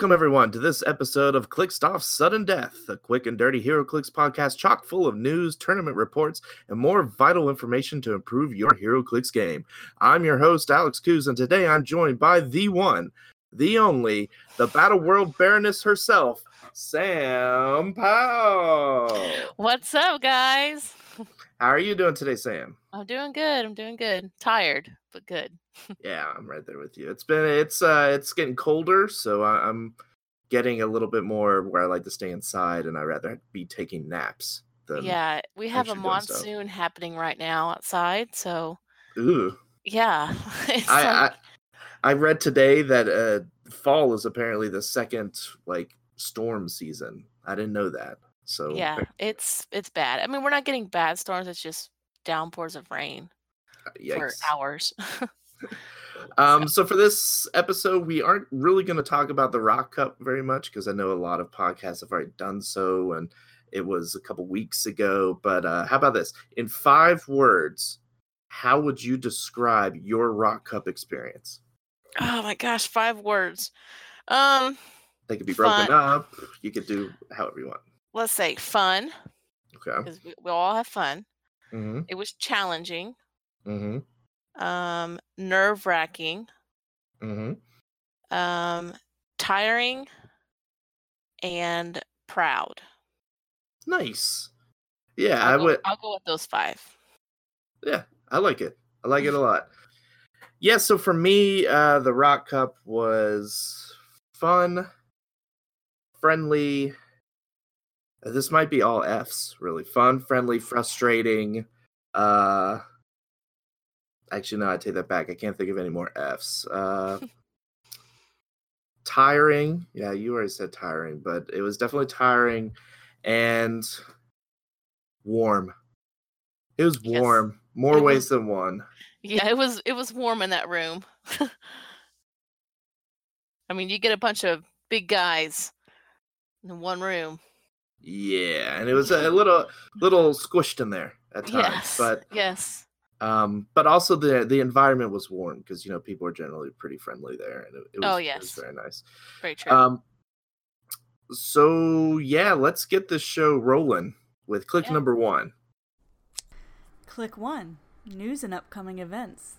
Welcome, everyone, to this episode of Clickstuff Sudden Death, a quick and dirty HeroClix podcast chock full of news, tournament reports, and more vital information to improve your HeroClix game. I'm your host, Alex Coos, and today I'm joined by the one, the only, the Battle World Baroness herself, Sam Powell. What's up, guys? How are you doing today, Sam? I'm doing good. I'm doing good. Tired, but good. Yeah, I'm right there with you. It's been it's uh it's getting colder, so I, I'm getting a little bit more where I like to stay inside, and I rather be taking naps. Than, yeah, we have a monsoon happening right now outside, so Ooh. yeah. I, like- I I read today that uh fall is apparently the second like storm season. I didn't know that. So yeah, it's it's bad. I mean, we're not getting bad storms. It's just downpours of rain for hours. Um, so for this episode, we aren't really going to talk about the Rock Cup very much because I know a lot of podcasts have already done so, and it was a couple weeks ago. But uh, how about this? In five words, how would you describe your Rock Cup experience? oh my gosh, five words. Um, They could be broken Fun. up. You could do however you want. let's say fun Okay. because we, we all have fun. Mm-hmm. It was challenging. Mm-hmm. Um, nerve wracking. Mm-hmm. Um, tiring and proud. Nice. Yeah, I'll I go, would. I'll go with those five. Yeah, I like it. I like it a lot. Yeah, so for me, uh, the Rock Cup was fun, friendly. This might be all F's, really. Fun, friendly, frustrating. Uh actually no, I take that back. I can't think of any more F's. Uh tiring. Yeah, you already said tiring, but it was definitely tiring and warm. It was Yes, warm. More it ways was- than one. Yeah, it was it was warm in that room. I mean, you get a bunch of big guys in one room. Yeah, and it was a little little squished in there at times, Yes, but yes, um, but also the the environment was warm because you know people are generally pretty friendly there, and it, it was, Oh, it was yes. very nice. very true. Um, so yeah, let's get this show rolling with click Yeah. number one. Click 1 News and upcoming events.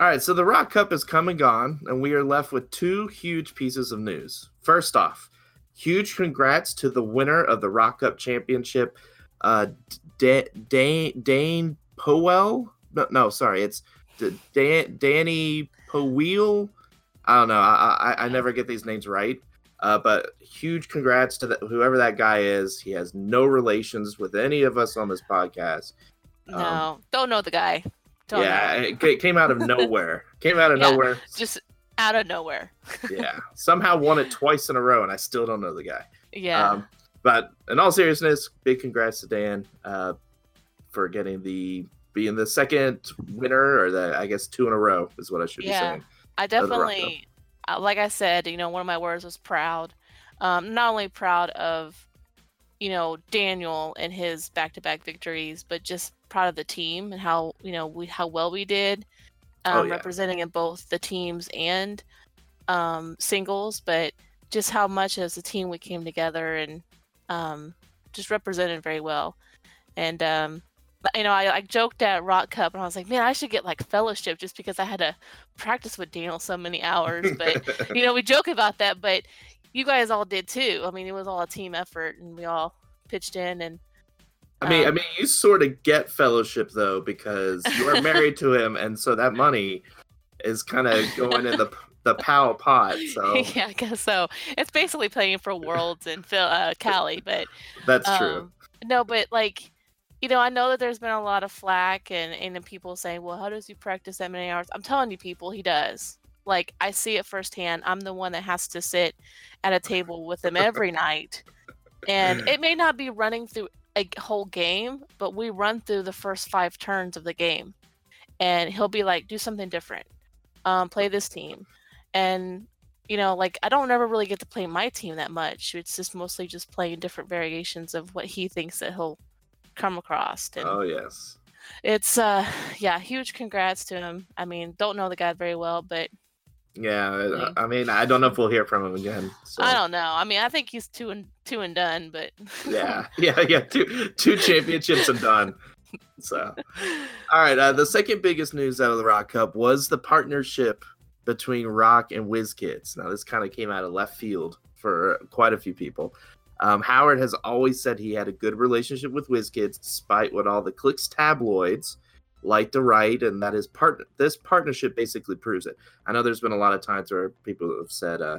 All right, so the Rock Cup is come and gone, and we are left with two huge pieces of news. First off, huge congrats to the winner of the Rock Cup Championship, uh, Da- Dane Dane Powell. No, no, sorry, it's Dan- Danny Powell. I don't know. I, I I never get these names right. Uh, but huge congrats to the, whoever that guy is. He has no relations with any of us on this podcast. no, um, don't know the guy. Don't yeah, know. it came out of nowhere. came out of Yeah. nowhere. Just out of nowhere. yeah, somehow won it twice in a row, and I still don't know the guy. Yeah, Um, but in all seriousness, big congrats to Dan uh, for getting the being the second winner, or the I guess two in a row is what I should Yeah. be saying. I the Rock Cup. definitely, uh, like I said, you know, one of my words was proud. Um, not only proud of, you know, Daniel and his back-to-back victories, but just proud of the team and how you know we how well we did, Oh, um, yeah. representing in both the teams and um, singles, but just how much as a team we came together and um, just represented very well. And um, you know, I, I joked at Rock Cup and I was like, man, I should get like fellowship just because I had to practice with Daniel so many hours. But you know, we joke about that, but you guys all did too. I mean, it was all a team effort, and we all pitched in. And I mean, I um, mean, you sort of get fellowship though because you are married to him, and so that money is kind of going in the the POW pot. So yeah, I guess so. It's basically playing for Worlds and Phil, uh, Cali, but that's true. um, no, but like, you know, I know that there's been a lot of flack and and people saying, well, how does he practice that many hours? I'm telling you, people, he does. Like, I see it firsthand. I'm the one that has to sit at a table with him every night, and it may not be running through a whole game, but we run through the first five turns of the game, and he'll be like, do something different, um, play this team, and you know, like I don't ever really get to play my team that much. It's just mostly just playing different variations of what he thinks that he'll come across. And Oh yes. it's uh yeah, huge congrats to him. I mean, don't know the guy very well, but Yeah, I- mean, I don't know if we'll hear from him again. So. I don't know. I mean, I think he's two and two and done, but Yeah, yeah, yeah. Two two championships and done. So, all right. Uh, the second biggest news out of the Rock Cup was the partnership between Rock and WizKids. Now, this kind of came out of left field for quite a few people. Um, Howard has always said he had a good relationship with WizKids, despite what all the clicks tabloids like to write, and that is part. This partnership basically proves it. I know there's been a lot of times where people have said, uh,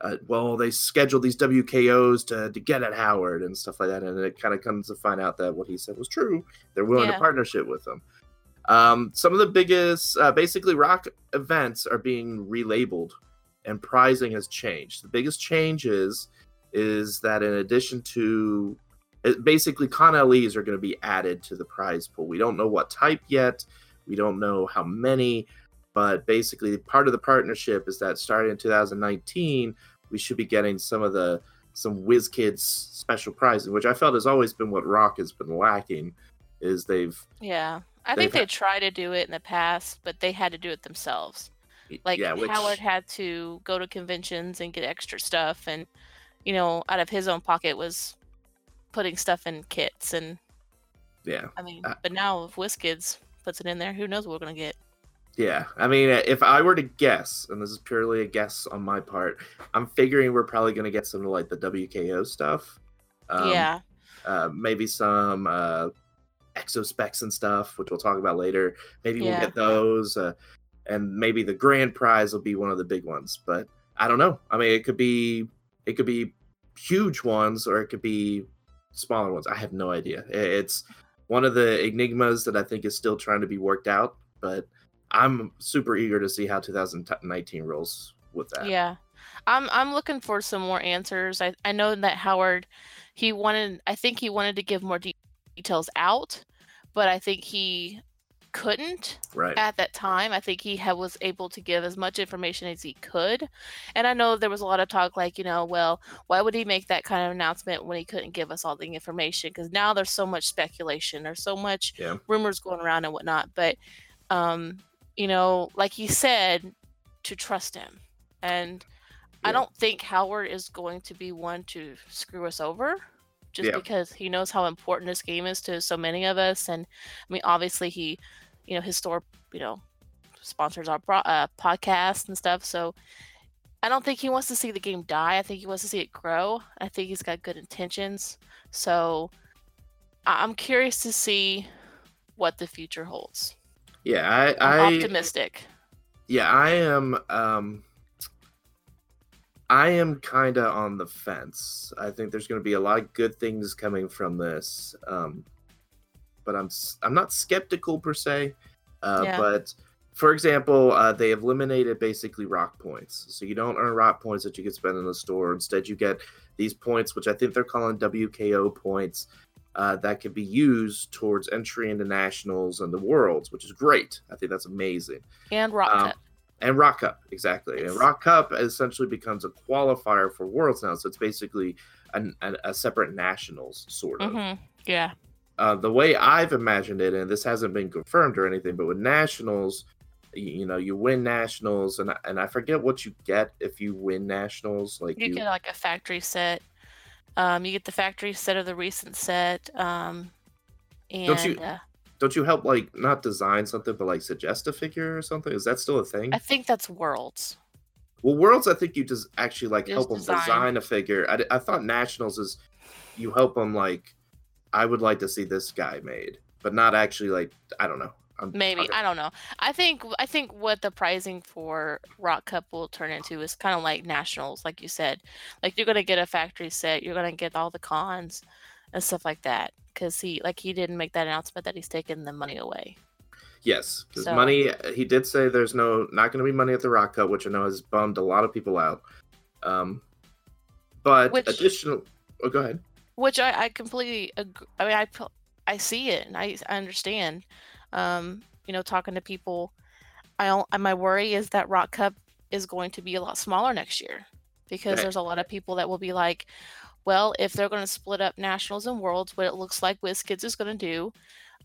uh, well, they scheduled these WKOs to, to get at Howard and stuff like that. And it kind of comes to find out that what he said was true. They're willing to partnership with them. Um, some of the biggest, uh, basically, rock events are being relabeled and prizing has changed. The biggest change is, is that in addition to it, basically Con LEs are going to be added to the prize pool. We don't know what type yet. We don't know how many, but basically part of the partnership is that starting in 2019, we should be getting some of the some WizKids special prizes, which I felt has always been what Rock has been lacking. Is they've yeah. I They've think they had- tried to do it in the past, but they had to do it themselves. Like yeah, which, Howard had to go to conventions and get extra stuff, and you know, out of his own pocket was putting stuff in kits. And yeah, I mean, Uh, but now if WizKids puts it in there, who knows what we're gonna get? yeah. I mean, if I were to guess, and this is purely a guess on my part, I'm figuring we're probably going to get some of like the WKO stuff. Um, yeah, uh, maybe some uh, exospecs and stuff, which we'll talk about later. Maybe we'll get those, uh, and maybe the grand prize will be one of the big ones. But I don't know. I mean, it could be it could be huge ones, or it could be smaller ones. I have no idea. It's one of the enigmas that I think is still trying to be worked out. But I'm super eager to see how 2019 rolls with that. yeah. I'm I'm looking for some more answers. I I know that Howard, he wanted. I think he wanted to give more de- details out, but I think he couldn't Right. at that time. I think he had, was able to give as much information as he could. And I know there was a lot of talk like, you know, well, why would he make that kind of announcement when he couldn't give us all the information? Because now there's so much speculation, there's so much Yeah. rumors going around and whatnot. But, um, you know, like he said, to trust him. And I don't think Howard is going to be one to screw us over just Yeah. because he knows how important this game is to so many of us. And I mean, obviously, he, you know, his store, you know, sponsors our uh, podcast and stuff. So I don't think he wants to see the game die. I think he wants to see it grow. I think he's got good intentions. So I- I'm curious to see what the future holds. Yeah. I. I'm I optimistic. yeah i am um i am kind of on the fence. I think there's going to be a lot of good things coming from this um but i'm i'm not skeptical per se uh Yeah. but for example uh, they have eliminated basically rock points. So you don't earn rock points that you can spend in the store. Instead you get these points which i think they're calling wko points uh, that could be used towards entry into nationals and the worlds which is great. I think that's amazing. And Rock um. And Rock Cup, exactly. And Rock Cup essentially becomes a qualifier for Worlds now, so it's basically an, an, a separate nationals sort of. hmm Yeah. Uh, the way I've imagined it, and this hasn't been confirmed or anything, but with nationals, you, you know, you win nationals, and I- and I forget what you get if you win nationals. Like You you, get like a factory set. Um, you get the factory set of the recent set. Um, and Don't you- uh, don't you help like not design something, but like suggest a figure or something? Is that still a thing? I think that's Worlds. Well, Worlds, I think you just actually like help them design. design. a figure. I, I thought Nationals is you help them like I would like to see this guy made, but not actually like I don't know. I'm, Maybe okay. I don't know. I think I think what the pricing for Rock Cup will turn into is kind of like nationals, like you said. Like you're gonna get a factory set, you're gonna get all the cons and stuff like that. Because he like he didn't make that announcement that he's taking the money away. Yes, So- money. He did say there's no not going to be money at the Rock Cup, which I know has bummed a lot of people out. Um, but Which- additional. Oh, go ahead. which I, I completely agree. I mean, i i see it and I, I understand. Um, you know, talking to people, I don't. My worry is that Rock Cup is going to be a lot smaller next year because there's a lot of people that will be like, well, if they're going to split up nationals and worlds, what it looks like WizKids is going to do,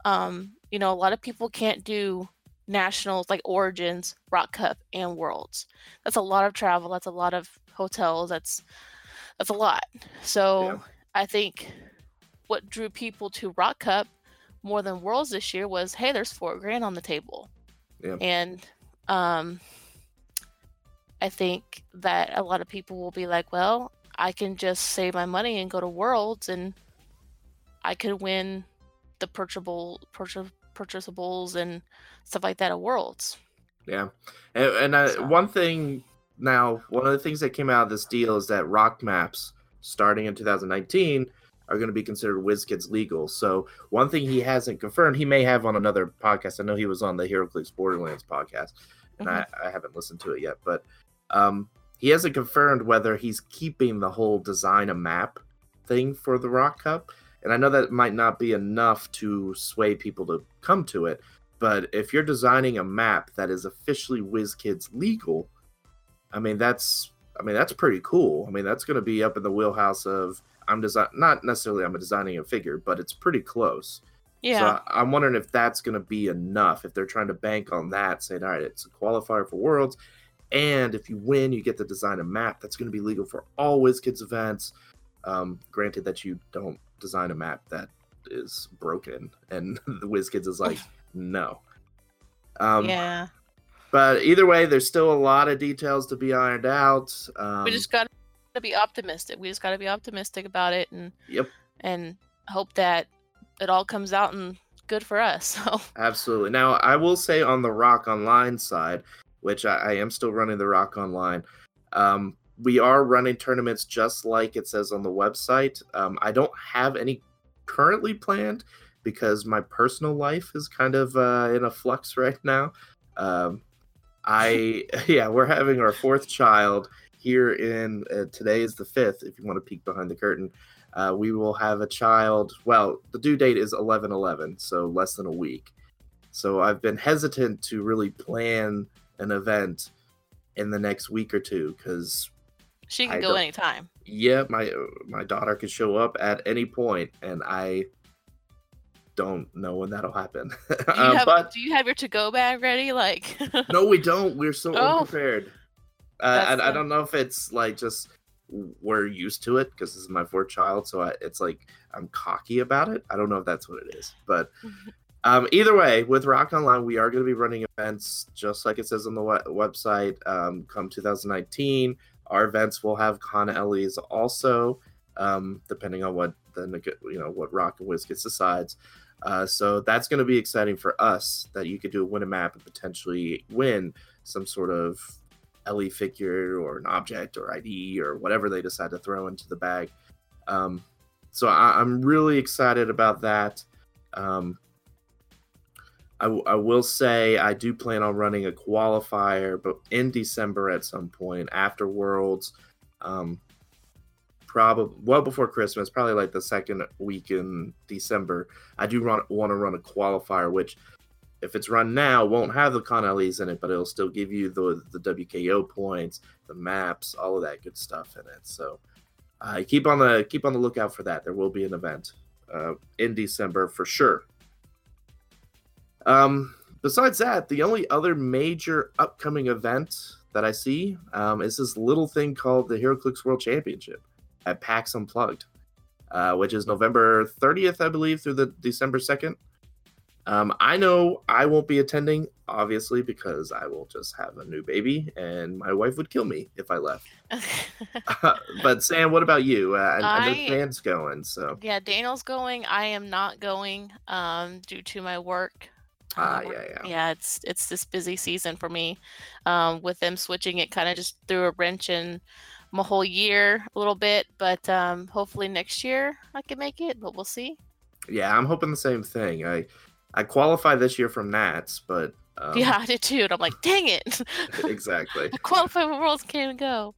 um, you know, a lot of people can't do nationals like Origins, Rock Cup, and Worlds. That's a lot of travel. That's a lot of hotels. That's that's a lot. So. Yeah. I think what drew people to Rock Cup more than Worlds this year was, hey, there's four grand on the table. Yeah. And um, I think that a lot of people will be like, well, I can just save my money and go to Worlds and I could win the purchasable, purchase, purchasables and stuff like that at Worlds. Yeah, and, and uh, So- one thing now, one of the things that came out of this deal is that rock maps starting in 2019 are going to be considered WizKids legal. So one thing he hasn't confirmed, he may have on another podcast. I know he was on the HeroClix Borderlands podcast, and I, I haven't listened to it yet, but um, he hasn't confirmed whether he's keeping the whole design a map thing for the Rock Cup. And I know that might not be enough to sway people to come to it, but if you're designing a map that is officially WizKids legal, I mean that's I mean that's pretty cool. I mean that's going to be up in the wheelhouse of I'm design not necessarily I'm designing a figure, but it's pretty close. Yeah. So I- I'm wondering if that's going to be enough. If they're trying to bank on that, saying, all right, it's a qualifier for Worlds, and if you win, you get to design a map that's going to be legal for all WizKids events. Um, granted that you don't design a map that is broken, and the WizKids is like, no. Um, yeah. But either way, there's still a lot of details to be ironed out. Um, we just got to be optimistic. We just got to be optimistic about it and Yep. and hope that it all comes out and good for us. So Absolutely. Now, I will say on the Rock Online side, which I, I am still running the Rock Online, um, we are running tournaments just like it says on the website. Um, I don't have any currently planned because my personal life is kind of uh, in a flux right now. Um, I yeah, we're having our fourth child here in uh, today is the fifth. If you want to peek behind the curtain, uh, we will have a child. Well, the due date is eleven eleven, so less than a week. So I've been hesitant to really plan an event in the next week or two because she can I go anytime. yeah, my my daughter could show up at any point, and I don't know when that'll happen. Do you, Uh, have, but do you have your to-go bag ready? Like, no, we don't. We're so Oh. unprepared. Uh, and I don't know if it's like just we're used to it because this is my fourth child, so I, it's like I'm cocky about it. I don't know if that's what it is, but um, either way, with Rock Online, we are going to be running events just like it says on the we- website. Um, come 2019, our events will have Con LEs also, um, depending on what the you know what Rock and WizKids decides. Uh, so that's going to be exciting for us that you could do a win a map and potentially win some sort of LE figure or an object or ID or whatever they decide to throw into the bag. Um, so I, I'm really excited about that. Um, I, w- I will say I do plan on running a qualifier, but in December at some point after Worlds, um, probably well before Christmas, probably like the second week in December. I do run, want to run a qualifier, which if it's run now won't have the Con LEs in it, but it'll still give you the the WKO points, the maps, all of that good stuff in it. So uh, keep on the keep on the lookout for that. There will be an event uh, in December for sure. Um, besides that, the only other major upcoming event that I see um, is this little thing called the HeroClix World Championship at PAX Unplugged, uh, which is November 30th, I believe, through the December 2nd. Um, I know I won't be attending, obviously, because I will just have a new baby and my wife would kill me if I left. but Sam, what about you? Uh, I, I know I- Dan's going, so yeah, Daniel's going. I am not going um, due to my work. Ah, yeah, yeah. yeah, it's it's this busy season for me. Um, with them switching, it kind of just threw a wrench in my whole year a little bit. But um, hopefully next year I can make it. But we'll see. Yeah, I'm hoping the same thing. I I qualify this year from Nats, but um, yeah, I did too. And I'm like, dang it! exactly. I qualified for Worlds, can't go.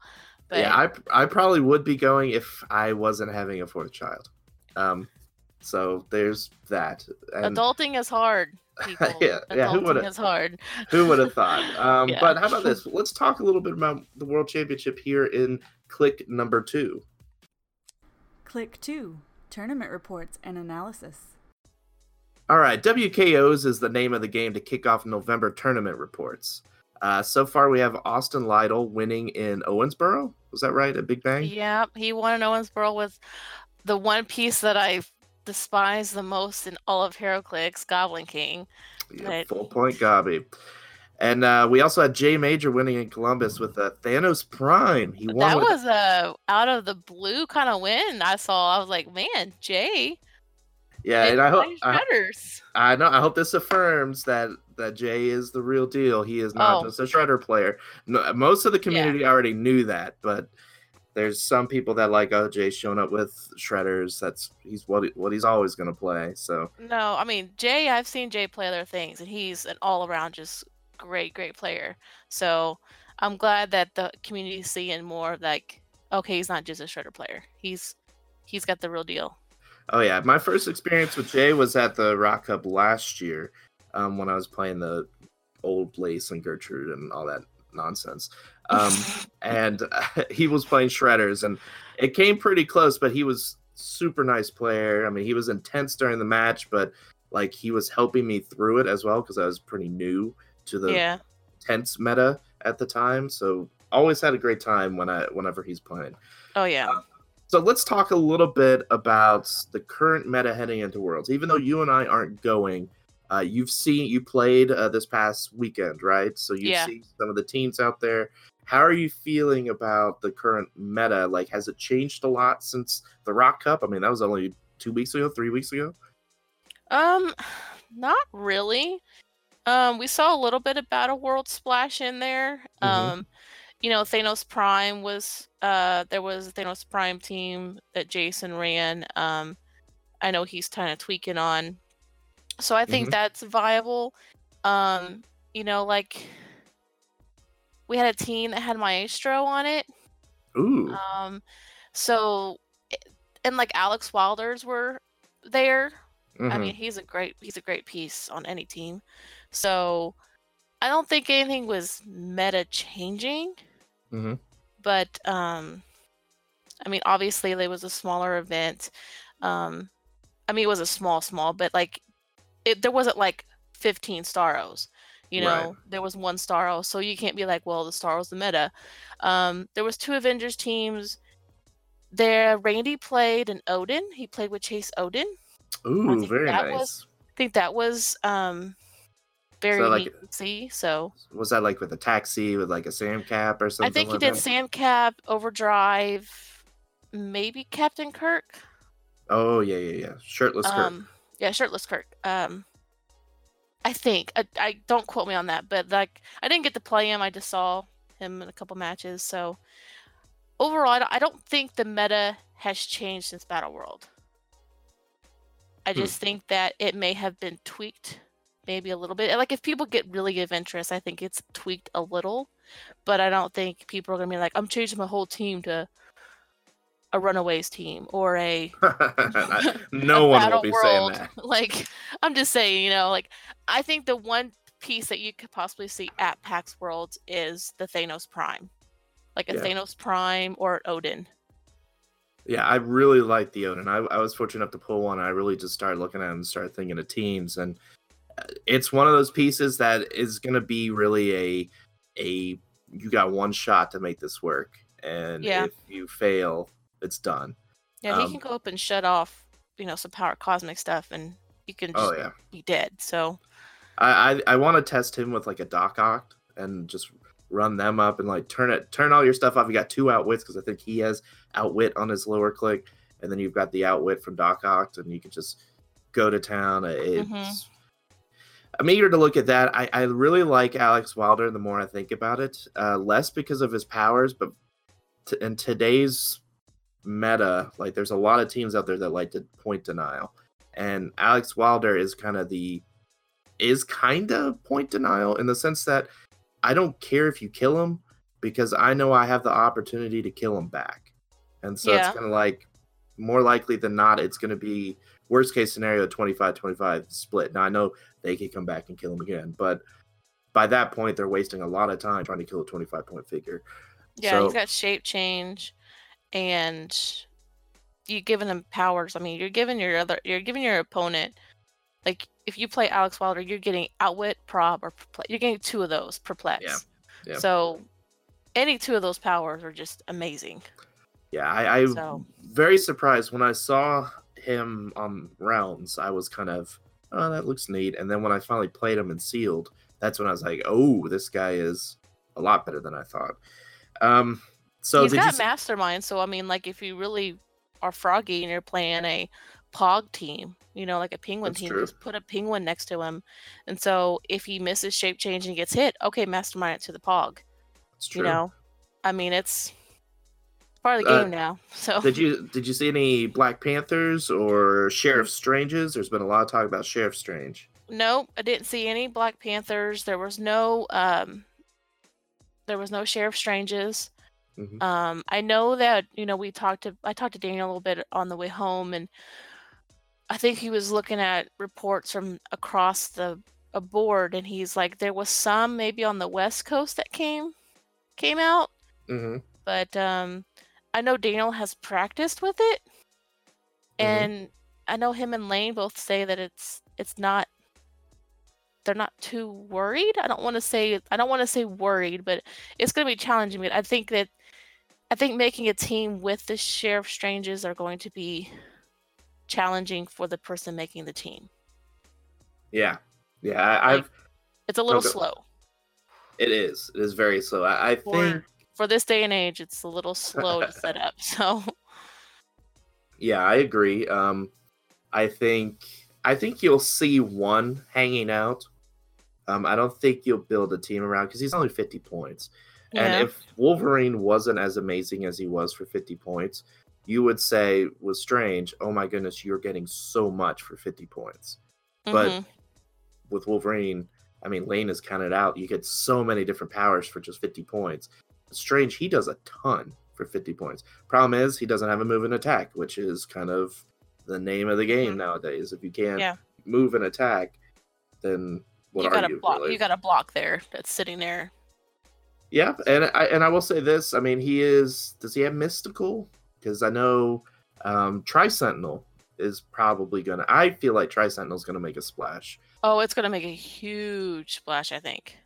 But yeah, I I probably would be going if I wasn't having a fourth child. Um, so there's that. And adulting is hard. People. Yeah, yeah, who Adulting would've- is hard. who would have thought? Um, Yeah. But how about this? Let's talk a little bit about the World Championship here in click number two. Click 2 Tournament Reports and Analysis. All right, WKOs is the name of the game to kick off November tournament reports. Uh, so far, we have Austin Lytle winning in Owensboro. Was that right? A Big Bang? Yeah, he won in Owensboro with the one piece that I despise the most in all of HeroClix, Goblin King. Yeah, Right. full point Gabi. And uh, we also had Jay Major winning in Columbus with uh, Thanos Prime. He won. That with- was a out of the blue kind of win. I saw. I was like, man, Jay. yeah, and I hope I, I know. I hope this affirms that that Jay is the real deal. He is not Oh. just a shredder player. No, most of the community already knew that, but there's some people that like, oh, Jay's showing up with shredders. That's he's what what he's always gonna play. So No, I mean Jay. I've seen Jay play other things, and he's an all-around just great, great player. So I'm glad that the community is seeing more of like, okay, he's not just a shredder player. He's he's got the real deal. Oh yeah, my first experience with Jay was at the Rock Cup last year, um, when I was playing the old Lace and Gertrude and all that nonsense. Um, and he was playing Shredders, and it came pretty close, but he was super nice player. I mean, he was intense during the match, but like he was helping me through it as well because I was pretty new to the yeah. tense meta at the time. So always had a great time when I whenever he's playing. Oh yeah. So let's talk a little bit about the current meta heading into Worlds. Even though you and I aren't going, uh, you've seen you played uh, this past weekend, right? So you Yeah. see some of the teams out there. How are you feeling about the current meta? Like, has it changed a lot since the Rock Cup? I mean, that was only two weeks ago, three weeks ago. Um, not really. Um, we saw a little bit of Battle World splash in there. Mhm. Um, you know, Thanos Prime was uh there was a Thanos Prime team that Jason ran. Um, I know he's kind of tweaking on. So I think Mhm. that's viable. Um, you know, like we had a team that had Maestro on it. Ooh, Um, so and like Alex Wilders were there. I mhm. mean, he's a great he's a great piece on any team. So I don't think anything was meta changing. Mhm. But um I mean, obviously it was a smaller event. Um I mean, it was a small small, but like it there wasn't like 15 Starros. You know, Right. there was one Starro, so you can't be like, well, the Starro's the meta. Um there was two Avengers teams. There Randy played an Odin. He played with Chase Odin. Ooh, very nice. was- I think that was um very like, neat see. So Was that like with a taxi with like a Sam cap or something? I think he did that? Sam Cap, Overdrive, maybe Captain Kirk. Oh yeah, yeah, yeah. Shirtless Kirk. Yeah, shirtless Kirk. Um, I think I, I don't quote me on that, but like I didn't get to play him. I just saw him in a couple matches. So overall, I don't, I don't think the meta has changed since Battle World. I Hmm. just think that it may have been tweaked, maybe a little bit. Like if people get really of interest, I think it's tweaked a little, but I don't think people are gonna be like, I'm changing my whole team to a Runaways team or a no a one will be world. saying that. Like, I'm just saying, you know, like I think the one piece that you could possibly see at PAX Worlds is the Thanos Prime, like a Yeah. Thanos Prime or Odin. Yeah, I really like the Odin. I, I was fortunate enough to pull one. I really just started looking at and started thinking of teams, and uh, it's one of those pieces that is going to be really a a you got one shot to make this work, and Yeah. if you fail, it's done. Yeah, Um, he can go up and shut off, you know, some power cosmic stuff, and you can just Oh yeah, be dead. So I I, I want to test him with like a Doc Ock and just run them up and like turn it turn all your stuff off. You got two outwits because I think he has outwit on his lower click, and then you've got the outwit from Doc Ock, and you can just go to town. It's Mhm. I'm eager to look at that. I, I really like Alex Wilder the more I think about it. Uh, less because of his powers, but t- in today's meta, like there's a lot of teams out there that like to point denial, and Alex Wilder is kind of the is kind of point denial in the sense that I don't care if you kill him because I know I have the opportunity to kill him back, and so Yeah. it's kind of like more likely than not, it's going to be worst case scenario 25 25 split. Now I know they could come back and kill him again, but by that point, they're wasting a lot of time trying to kill a 25 point figure. Yeah, So- he's got shape change, and you're giving them powers. I mean, you're giving your other, you're giving your opponent, like if you play Alex Wilder, you're getting outwit, prob, or perplex. You're getting two of those perplex. yeah. So any two of those powers are just amazing. Yeah, I, I So- very surprised when I saw him on rounds. I was kind of, oh, that looks neat. And then when I finally played him in sealed, that's when I was like, oh, this guy is a lot better than I thought. Um, so he's got mastermind. So I mean, like if you really are froggy and you're playing a pog team, you know, like a penguin That's team, true. just put a penguin next to him. And so if he misses shape change and gets hit, okay, mastermind it to the pog. true. You know, I mean, it's part of the Uh, game now. So Did you did you see any Black Panthers or Sheriff Stranges? There's been a lot of talk about Sheriff Strange. nope, I didn't see any Black Panthers. There was no, um, there was no Sheriff Stranges. Mhm. Um, I know that you know we talked to I talked to Daniel a little bit on the way home, and I think he was looking at reports from across the a board, and he's like, there was some maybe on the West Coast that came came out, Mm-hmm. but um, I know Daniel has practiced with it, Mhm. and I know him and Lane both say that it's it's not. They're not too worried. I don't want to say I don't want to say worried, but it's going to be challenging. But I think that I think making a team with the Sheriff Stranges are going to be challenging for the person making the team. Yeah, yeah. I, Like- I've It's a little Okay. slow it is it is very slow. I, I for think for this day and age. It's a little slow to set up. So yeah, I agree. Um, I think I think you'll see one hanging out. Um, I don't think you'll build a team around because he's only 50 points. Yeah, And if Wolverine wasn't as amazing as he was for 50 points, you would say was strange. Oh my goodness, you're getting so much for 50 points. But mhm. with Wolverine, I mean, Lane is counted out. You get so many different powers for just 50 points. Strange, he does a ton for 50 points. Problem is, he doesn't have a move and attack, which is kind of the name of the game Mhm. nowadays. If you can't Yeah. move and attack, then what you are got a you? block. really? You got a block there that's sitting there. Yeah, and I and I will say this. I mean, he is. Does he have mystical? Because I know um, Tri Sentinel is probably gonna. I feel like Tri Sentinel is gonna make a splash. Oh, it's gonna make a huge splash. I think.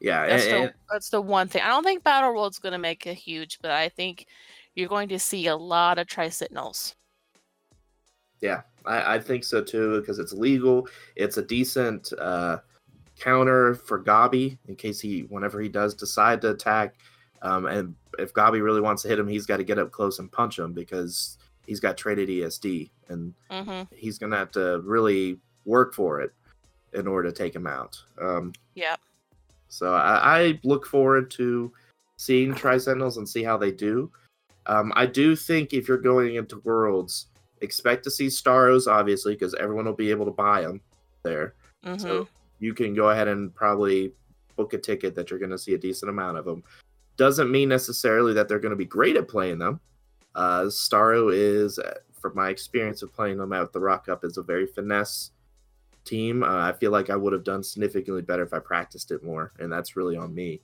Yeah, That's and, the that's the one thing. I don't think Battle World's gonna make a huge, but I think you're going to see a lot of Tri Sentinels. yeah, I, I think so too because it's legal. It's a decent uh, counter for Gabi in case he, whenever he does decide to attack, um, and if Gabi really wants to hit him, he's got to get up close and punch him because he's got traded ESD and hmm he's gonna have to really work for it in order to take him out. Um, Yep. so I, I look forward to seeing Tri Sentinels and see how they do. Um, I do think if you're going into Worlds, expect to see Starros, obviously, because everyone will be able to buy them there. hmm So you can go ahead and probably book a ticket that you're going to see a decent amount of them. Doesn't mean necessarily that they're going to be great at playing them. Uh, Starro is, uh, from my experience of playing them at the Rock Cup, is a very finesse team. Uh, I feel like I would have done significantly better if I practiced it more, and that's really on me.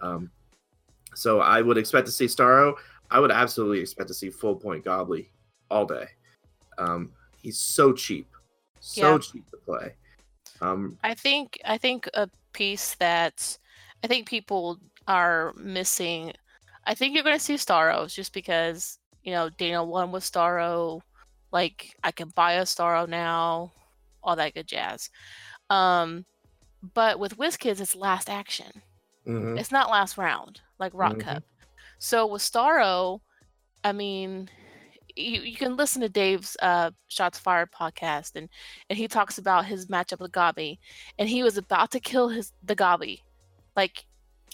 Um, so I would expect to see Starro. I would absolutely expect to see full point Gobbly all day. Um, he's so cheap, so Yeah. cheap to play. Um, I think I think a piece that I think people are missing. I think you're going to see Starros just because you know Daniel won with Starro. Like I can buy a Starro now, all that good jazz. Um, but with WizKids, it's last action. mhm. It's not last round like Rock Mhm. Cup. So with Starro, I mean, you, you can listen to Dave's uh, Shots Fired podcast, and and he talks about his matchup with Gabi, and he was about to kill his the Gabi, like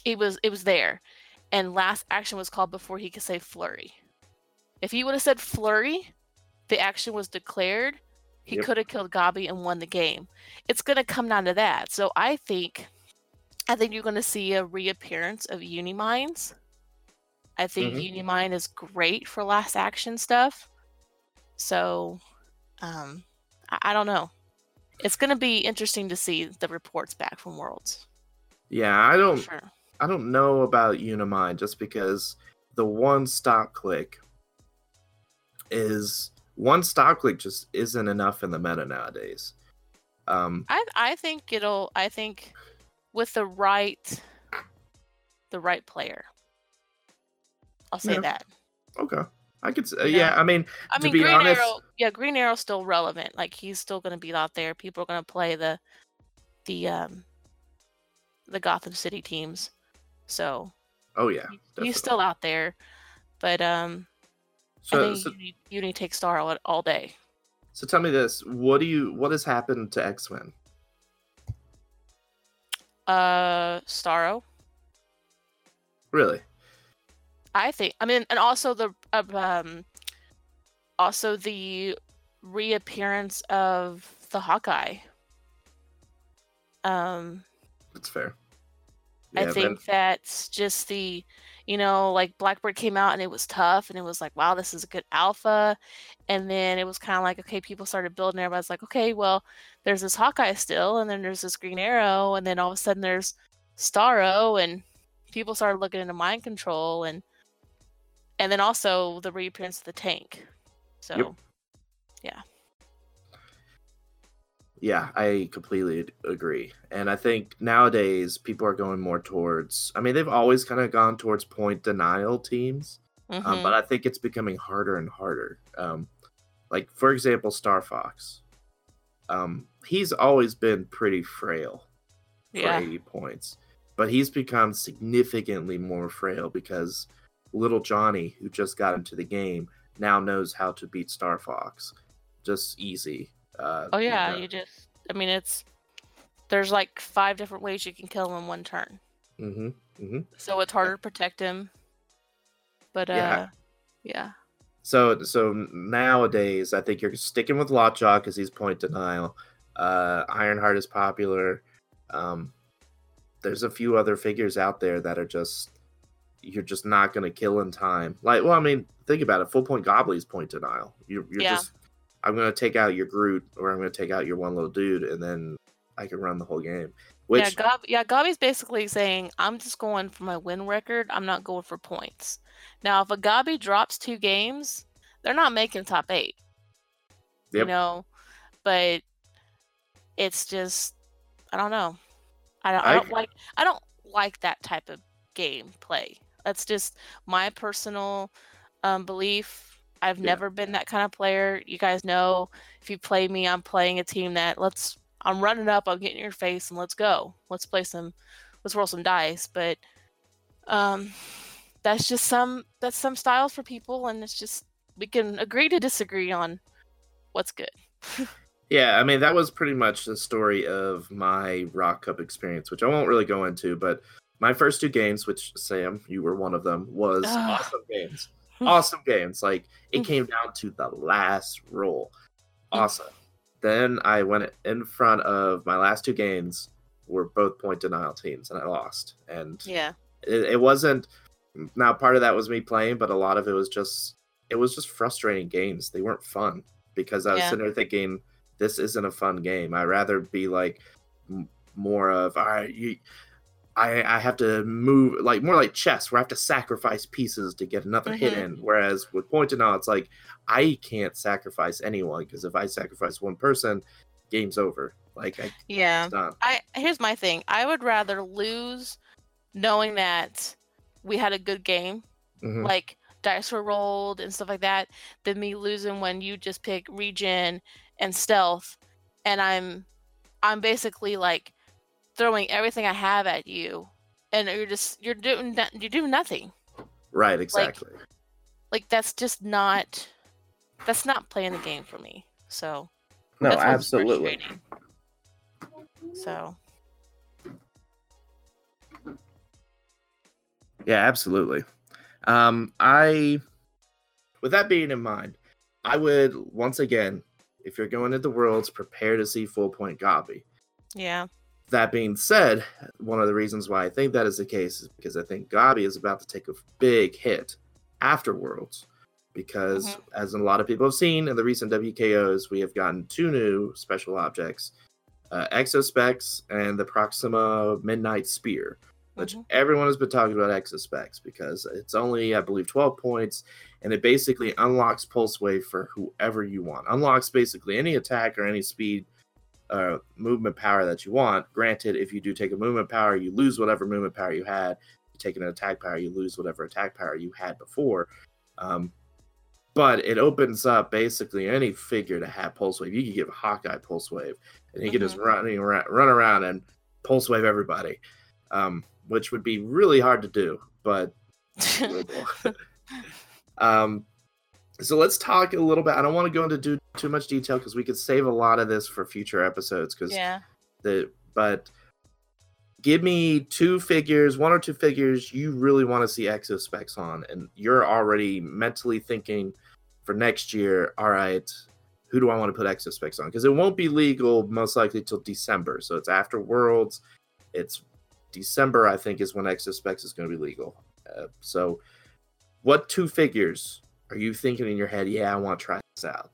it was it was there, and last action was called before he could say flurry. If he would have said flurry, the action was declared. He Yep. could have killed Gabi and won the game. It's gonna come down to that. So I think, I think you're gonna see a reappearance of Uniminds. I think Mhm. Unimind is great for last action stuff. So, um, I, I don't know. It's gonna be interesting to see the reports back from Worlds. Yeah, I don't Sure. I don't know about Unimind just because the one stop click is one stop click just isn't enough in the meta nowadays. Um, I I think it'll. I think with the right, the right player. I'll say Yeah. that. okay, I could. s- uh, yeah. I mean, I To mean, be Green honest- Arrow. Yeah, Green Arrow's still relevant. Like he's still going to be out there. People are going to play the, the um, the Gotham City teams. So oh yeah, definitely. he's still out there. But um, I So, think so, you, need, you need to take Star all, all day. so tell me this: what do you? What has happened to X Men? Uh, Starro. Really? I think. I mean, and also the um, also the reappearance of the Hawkeye. Um, That's fair. I Yeah, think that's just the, you know, like Blackbird came out and it was tough and it was like, wow, this is a good alpha. And then it was kind of like, okay, people started building. Everybody's like, okay, well, there's this Hawkeye still, and then there's this Green Arrow, and then all of a sudden there's Starro, and people started looking into mind control, and and then also the reappearance of the tank. So Yeah, Yeah, I completely agree. And I think nowadays people are going more towards, I mean, they've always kind of gone towards point denial teams, um, mhm. but I think it's becoming harder and harder. Um, like, for example, Star Fox. Um, he's always been pretty frail for yeah, 80 points, but he's become significantly more frail because little Johnny, who just got into the game, now knows how to beat Star Fox. Just easy. Uh, oh yeah, you you just, I mean, it's there's like five different ways you can kill him in one turn. hmm hmm so it's harder to protect him. But uh, Yeah. yeah, So so nowadays, I think you're sticking with Lockjaw because he's point denial. Uh, Ironheart is popular. Um, there's a few other figures out there that are just you're just not gonna kill in time. Like, well, I mean, think about it. Full point Gobley's point denial. You're, you're Yeah. just I'm gonna take out your Groot or I'm gonna take out your one little dude, and then I can run the whole game. Which yeah, Gob- yeah, Gabi's basically saying, "I'm just going for my win record. I'm not going for points." Now, if a Gabi drops two games, they're not making top eight. You know, but it's just, I don't know. I don't, I I don't like, I don't like that type of game play. That's just my personal um, belief. I've Yeah. never been that kind of player. You guys know, if you play me, I'm playing a team that let's. I'm running up. I'm getting in your face, and let's go. Let's play some. Let's roll some dice. But um, that's just some. That's some styles for people, and it's just we can agree to disagree on what's good. Yeah, I mean that was pretty much the story of my Rock Cup experience, which I won't really go into. But my first two games, which Sam, you were one of them, was Ugh. awesome games. Awesome games. Like it mm. came down to the last roll. Mm. Awesome. Then I went in front of my last two games were both point denial teams, and I lost. And Yeah. it, it wasn't. Now part of that was me playing, but a lot of it was just it was just frustrating games. They weren't fun because I was Yeah. sitting there thinking this isn't a fun game. I'd rather be like m- more of all right, you, I I have to move like more like chess where I have to sacrifice pieces to get another hit Mhm. in. Whereas with point and now it's like I can't sacrifice anyone because if I sacrifice one person, game's over. Like I, Yeah. I here's my thing. I would rather lose knowing that we had a good game, Mhm. like dice were rolled and stuff like that, than me losing when you just pick regen and stealth, and I'm I'm basically like throwing everything I have at you, and you're just you're doing no- you're doing nothing. Right, exactly. Like that's just not that's not playing the game for me. So No, absolutely. So Yeah, absolutely. Um, I, with that being in mind, I would once again, if you're going into Worlds, prepare to see full point Gabi. yeah, That being said, one of the reasons why I think that is the case is because I think Gabi is about to take a big hit after Worlds. Because Mhm. as a lot of people have seen in the recent WKOs, we have gotten two new special objects uh, Exospecs and the Proxima Midnight Spear which Mhm. everyone has been talking about Exospecs because it's only, I believe, 12 points, and it basically unlocks Pulse Wave for whoever you want. Unlocks basically any attack or any speed, uh, movement power that you want. Granted, if you do take a movement power, you lose whatever movement power you had. You take an attack power, you lose whatever attack power you had before. Um, but it opens up basically any figure to have Pulse Wave. You could give Hawkeye Pulse Wave, and he could just run, around, run around and Pulse Wave everybody. Um, which would be really hard to do, but um, so let's talk a little bit. I don't want to go into do, too much detail because we could save a lot of this for future episodes. Because yeah. the but give me two figures, one or two figures you really want to see exospecs on, and you're already mentally thinking for next year. All right, who do I want to put exospecs on? Because it won't be legal most likely till December, so it's after Worlds. It's December, I think, is when exospecs is going to be legal. Uh, so, what two figures are you thinking in your head? Yeah, I want to try this out.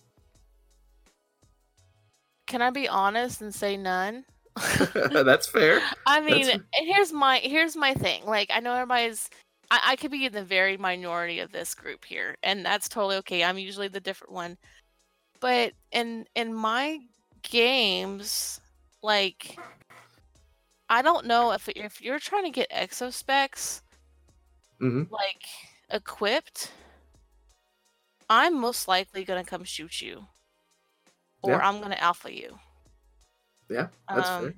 Can I be honest and say none? That's fair. I mean, That's- here's my here's my thing. Like, I know everybody's. I, I could be in the very minority of this group here, and that's totally okay. I'm usually the different one, but in in my games, like, I don't know if if you're trying to get exospecs, Mhm. like equipped, I'm most likely gonna come shoot you, or Yeah. I'm gonna alpha you. Yeah, that's Um, fair.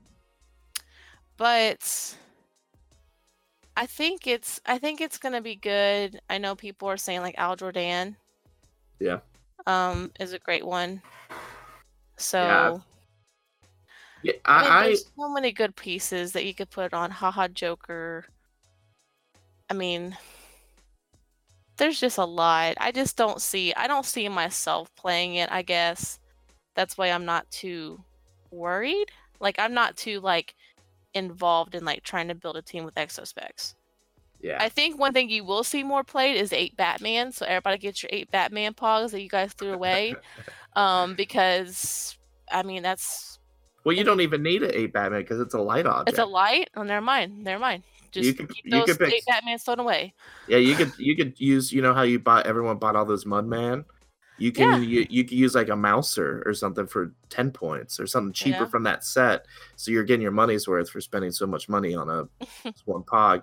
but I think it's I think it's gonna be good. I know people are saying like Hal Jordan. Yeah. Um, is a great one. So Yeah, I mean, I, I there's so many good pieces that you could put on Haha Joker. I mean, there's just a lot. I just don't see I don't see myself playing it, I guess. That's why I'm not too worried. Like I'm not too like involved in like trying to build a team with exospecs. yeah. I think one thing you will see more played is eight Batman. So everybody get your eight Batman pogs that you guys threw away. um, because I mean that's well, you don't even need an eight Batman because it's a light object. it's a light. Oh, never mind. Never mind. Just You could- keep you those could pick- eight Batmans thrown away. Yeah, you could you could use you know how you bought everyone bought all those Mudman. You can you, you could use like a Mouser or something for ten points or something cheaper Yeah. from that set, so you're getting your money's worth for spending so much money on a one Pog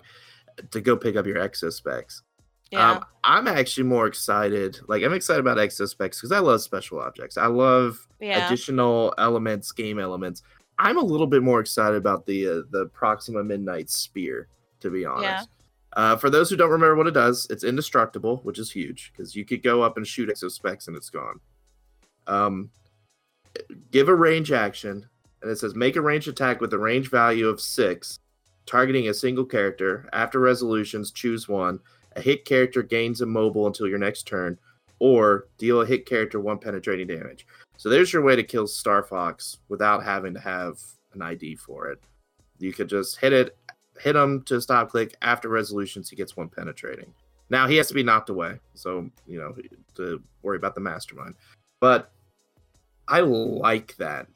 to go pick up your exospecs. Yeah. Um, I'm actually more excited. Like I'm excited about exospecs because I love special objects. I love yeah. additional elements, game elements. I'm a little bit more excited about the uh, the Proxima Midnight Spear, to be honest. Yeah. Uh, for those who don't remember what it does, it's indestructible, which is huge because you could go up and shoot exospecs and it's gone. Um, give a range action, and it says make a range attack with a range value of six, targeting a single character. After resolutions, choose one. A hit character gains immobile until your next turn, or deal a hit character one penetrating damage. So there's your way to kill Star Fox without having to have an ID for it. You could just hit it, hit him to stop click. After resolutions, he gets one penetrating. Now he has to be knocked away, so you know to worry about the mastermind. But I like that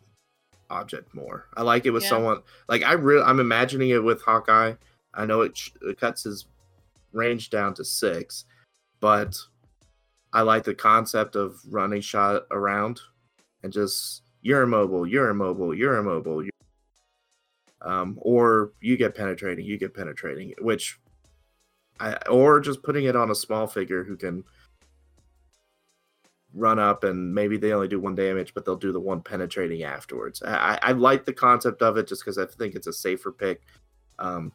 object more. I like it with Yeah. someone like I really. I'm imagining it with Hawkeye. I know it, sh- it cuts his range down to six, but I like the concept of running shot around and just you're immobile, you're immobile, you're immobile. You're... Um, or you get penetrating, you get penetrating, which I or just putting it on a small figure who can run up and maybe they only do one damage, but they'll do the one penetrating afterwards. I, I, like the concept of it just because I think it's a safer pick. Um,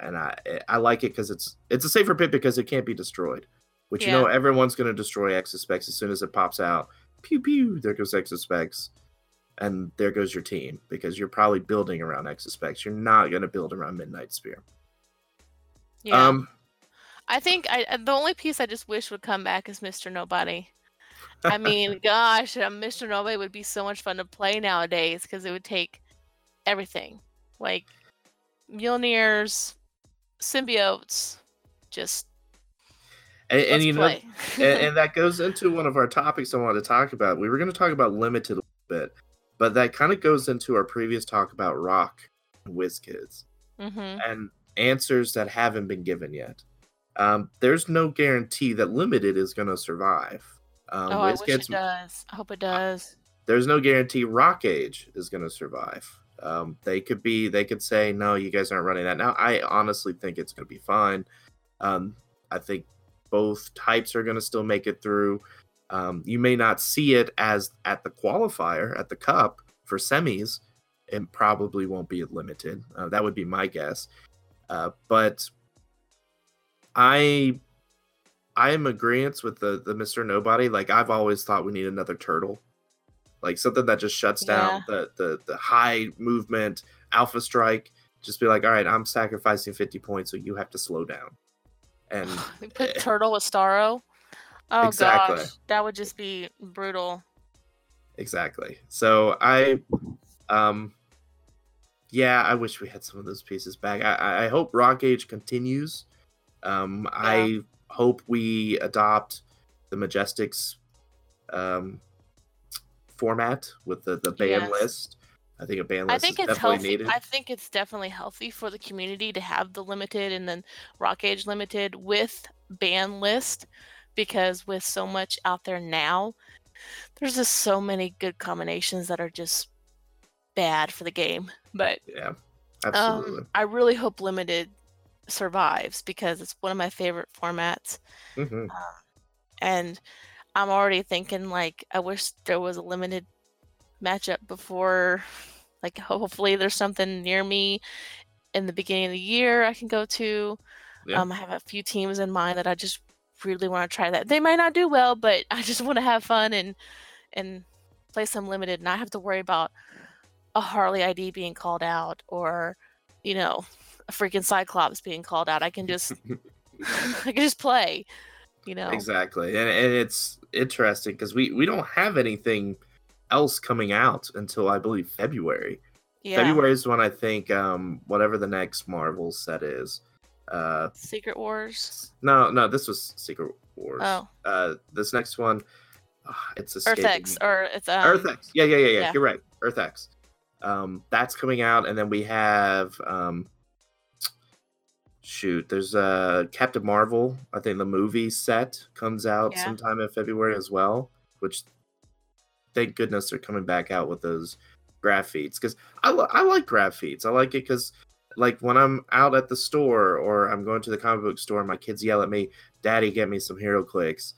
and I I like it because it's it's a safer pick because it can't be destroyed. which you know everyone's going to destroy Specs as soon as it pops out. Pew pew, there goes Exo Specs, and there goes your team because you're probably building around Exo Specs. You're not going to build around Midnight Spear. Yeah. Um, I think I uh, the only piece I just wish would come back is Mr. Nobody. I mean, gosh, Mr. Nobody would be so much fun to play nowadays because it would take everything, like Mjolnirs, symbiotes, just and, and you know, and, and that goes into one of our topics I wanted to talk about. We were going to talk about limited a little bit, but that kind of goes into our previous talk about Rock and WizKids hmm and answers that haven't been given yet. Um, there's no guarantee that limited is going to survive. Um, oh, I wish it does. I hope it does. there's no guarantee Rock Age is going to survive. Um, they could be, they could say, no, you guys aren't running that. Now, I honestly think it's going to be fine. Um, I think both types are going to still make it through. Um, you may not see it as at the qualifier at the cup for semis. It probably won't be limited. Uh, that would be my guess. Uh, but I, I am agreeance with the the Mister Nobody. Like I've always thought we need another turtle, like something that just shuts down the the the high movement alpha strike. Just be like, all right, I'm sacrificing 50 points, so you have to slow down. And We put Turtle with Starro. Oh Exactly. gosh, that would just be brutal. Exactly. So I, um, yeah, I wish we had some of those pieces back. I- I, hope Rock Age continues. Um, I hope we adopt the Majestics, um, format with the the ban Yes. list. I think a ban I list think is it's definitely healthy. needed. I think it's definitely healthy for the community to have the limited and then Rock Age limited with ban list because with so much out there now, there's just so many good combinations that are just bad for the game. But yeah, absolutely. um, I really hope limited survives because it's one of my favorite formats. hmm and I'm already thinking like I wish there was a limited matchup before like hopefully there's something near me in the beginning of the year I can go to. Yeah. Um I have a few teams in mind that I just really want to try that. They might not do well, but I just want to have fun and and play some limited and not have to worry about a Harley ID being called out or you know a freaking Cyclops being called out. I can just I can just play, you know. Exactly, and, and it's interesting because we we don't have anything else coming out until I believe February. Yeah. February is when I think um whatever the next Marvel set is. Uh, Secret Wars. no, no, this was Secret Wars. Oh, Uh, this next one, ah, it's Earth escaping X, or it's um, Earth X. Yeah, yeah, yeah, yeah, yeah. You're right. Earth X. Um, that's coming out, and then we have um, shoot. There's uh Captain Marvel. I think the movie set comes out Yeah. sometime in February as well. Which, thank goodness, they're coming back out with those grav feeds because I li- I like grav feeds. I like it because like when I'm out at the store or I'm going to the comic book store, and my kids yell at me, "Daddy, get me some HeroClix."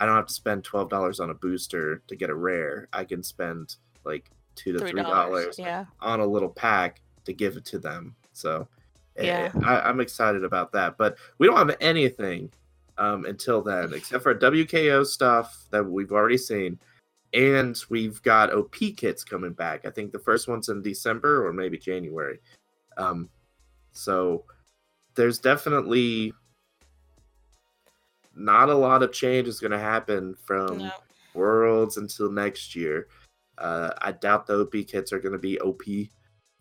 I don't have to spend twelve dollars on a booster to get a rare. I can spend like two to three three dollars. dollars Yeah. on a little pack to give it to them. So eh, Yeah. I, I'm excited about that. But we don't have anything um, until then, except for WKO stuff that we've already seen. And we've got OP kits coming back. I think the first one's in December or maybe January. Um, so there's definitely not a lot of change is going to happen from No. Worlds until next year. Uh, I doubt the OP kits are going to be OP,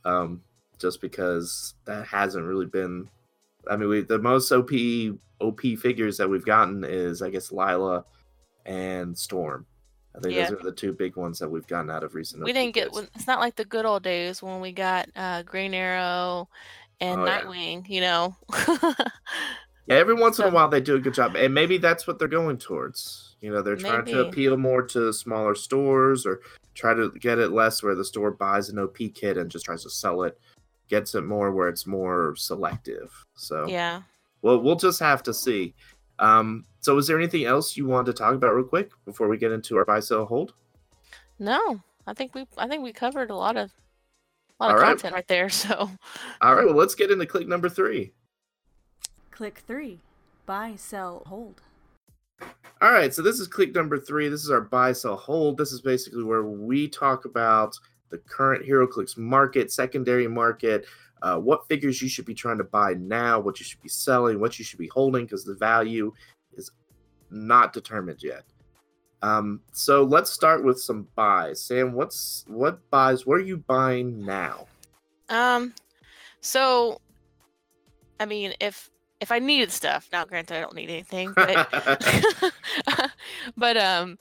um, just because that hasn't really been. I mean, we, the most OP OP figures that we've gotten is, I guess, Lila and Storm. I think Yeah. those are the two big ones that we've gotten out of recent. We didn't get. It's not like the good old days when we got uh, Green Arrow and Oh, yeah. Nightwing. You know. Yeah, every once in a while they do a good job, and maybe that's what they're going towards. You know, they're trying to appeal more to smaller stores or try to get it less where the store buys an OP kit and just tries to sell it, gets it more where it's more selective. So, yeah. well, we'll just have to see. Um, so, is there anything else you want to talk about real quick before we get into our buy sell hold? No, I think we. I think we covered a lot of. A lot All of right. content right there. So. All right, well, let's get into click number three. Click 3. Buy, sell, hold. All right, so this is click number three. This is our buy, sell, hold. This is basically where we talk about the current HeroClix market, secondary market, uh, what figures you should be trying to buy now, what you should be selling, what you should be holding, because the value is not determined yet. Um, so let's start with some buys. Sam, what's what buys? What are you buying now? Um, so, I mean, if if I needed stuff, now granted I don't need anything, but but um,